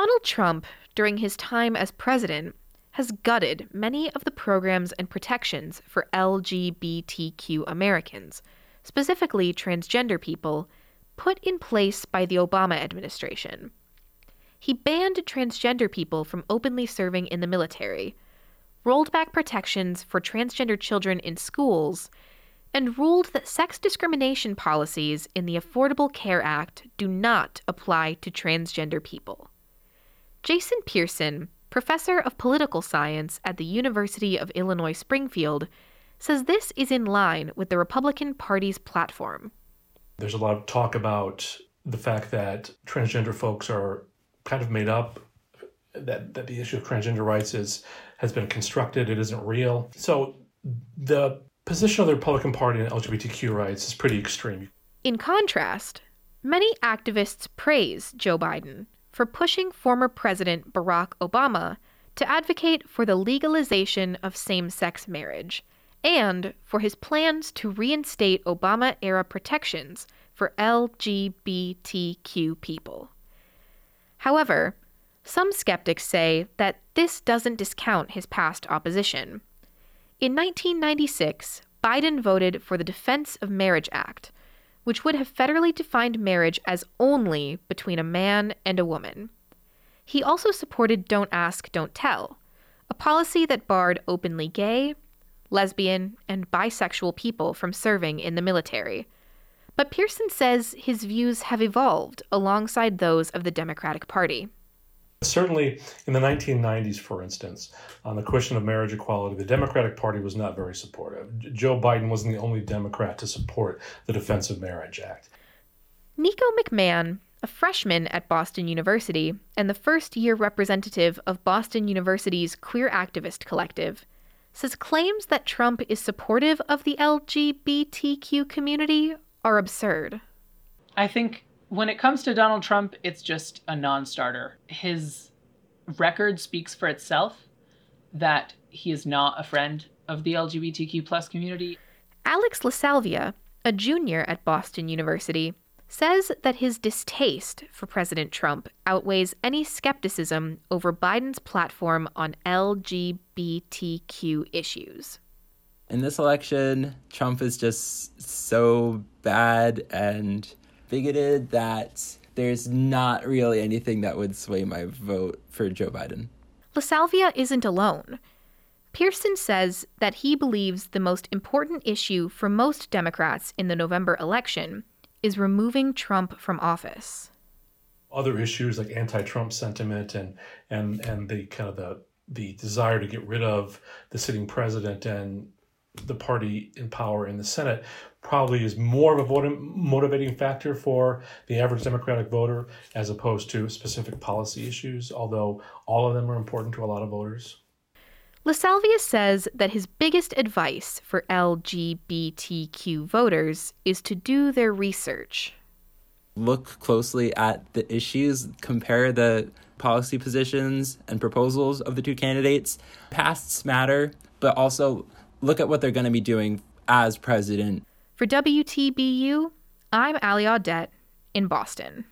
Donald Trump, during his time as president, has gutted many of the programs and protections for LGBTQ Americans, specifically transgender people, put in place by the Obama administration. He banned transgender people from openly serving in the military, rolled back protections for transgender children in schools, and ruled that sex discrimination policies in the Affordable Care Act do not apply to transgender people. Jason Pierceson, professor of political science at the University of Illinois Springfield, says this is in line with the Republican Party's platform. There's a lot of talk about the fact that transgender folks are kind of made up, that, that the issue of transgender rights is has been constructed, it isn't real. So the position of the Republican Party on LGBTQ rights is pretty extreme. In contrast, many activists praise Joe Biden for pushing former President Barack Obama to advocate for the legalization of same sex marriage and for his plans to reinstate Obama era protections for LGBTQ people. However, some skeptics say that this doesn't discount his past opposition. In 1996, Biden voted for the Defense of Marriage Act, which would have federally defined marriage as only between a man and a woman. He also supported Don't Ask, Don't Tell, a policy that barred openly gay, lesbian, and bisexual people from serving in the military. But Pierceson says his views have evolved alongside those of the Democratic Party. Certainly in the 1990s, for instance, on the question of marriage equality, the Democratic Party was not very supportive. Joe Biden wasn't the only Democrat to support the Defense of Marriage Act. Nico McMahon, a freshman at Boston University and the first year representative of Boston University's Queer Activist Collective, says claims that Trump is supportive of the LGBTQ community are absurd. I think when it comes to Donald Trump, it's just a non starter. His record speaks for itself that he is not a friend of the LGBTQ plus community. Alex LaSalvia, a junior at Boston University, says that his distaste for President Trump outweighs any skepticism over Biden's platform on LGBTQ issues. In this election, Trump is just so bad and bigoted that there's not really anything that would sway my vote for Joe Biden. LaSalvia isn't alone. Pierceson says that he believes the most important issue for most Democrats in the November election is removing Trump from office. Other issues like anti-Trump sentiment and and and the kind of the the desire to get rid of the sitting president and the party in power in the Senate probably is more of a motivating factor for the average Democratic voter as opposed to specific policy issues, although all of them are important to a lot of voters. LaSalvia says that his biggest advice for LGBTQ voters is to do their research. Look closely at the issues, compare the policy positions and proposals of the two candidates. Pasts matter, but also look at what they're going to be doing as president. For WTBU, I'm Ali Audette in Boston.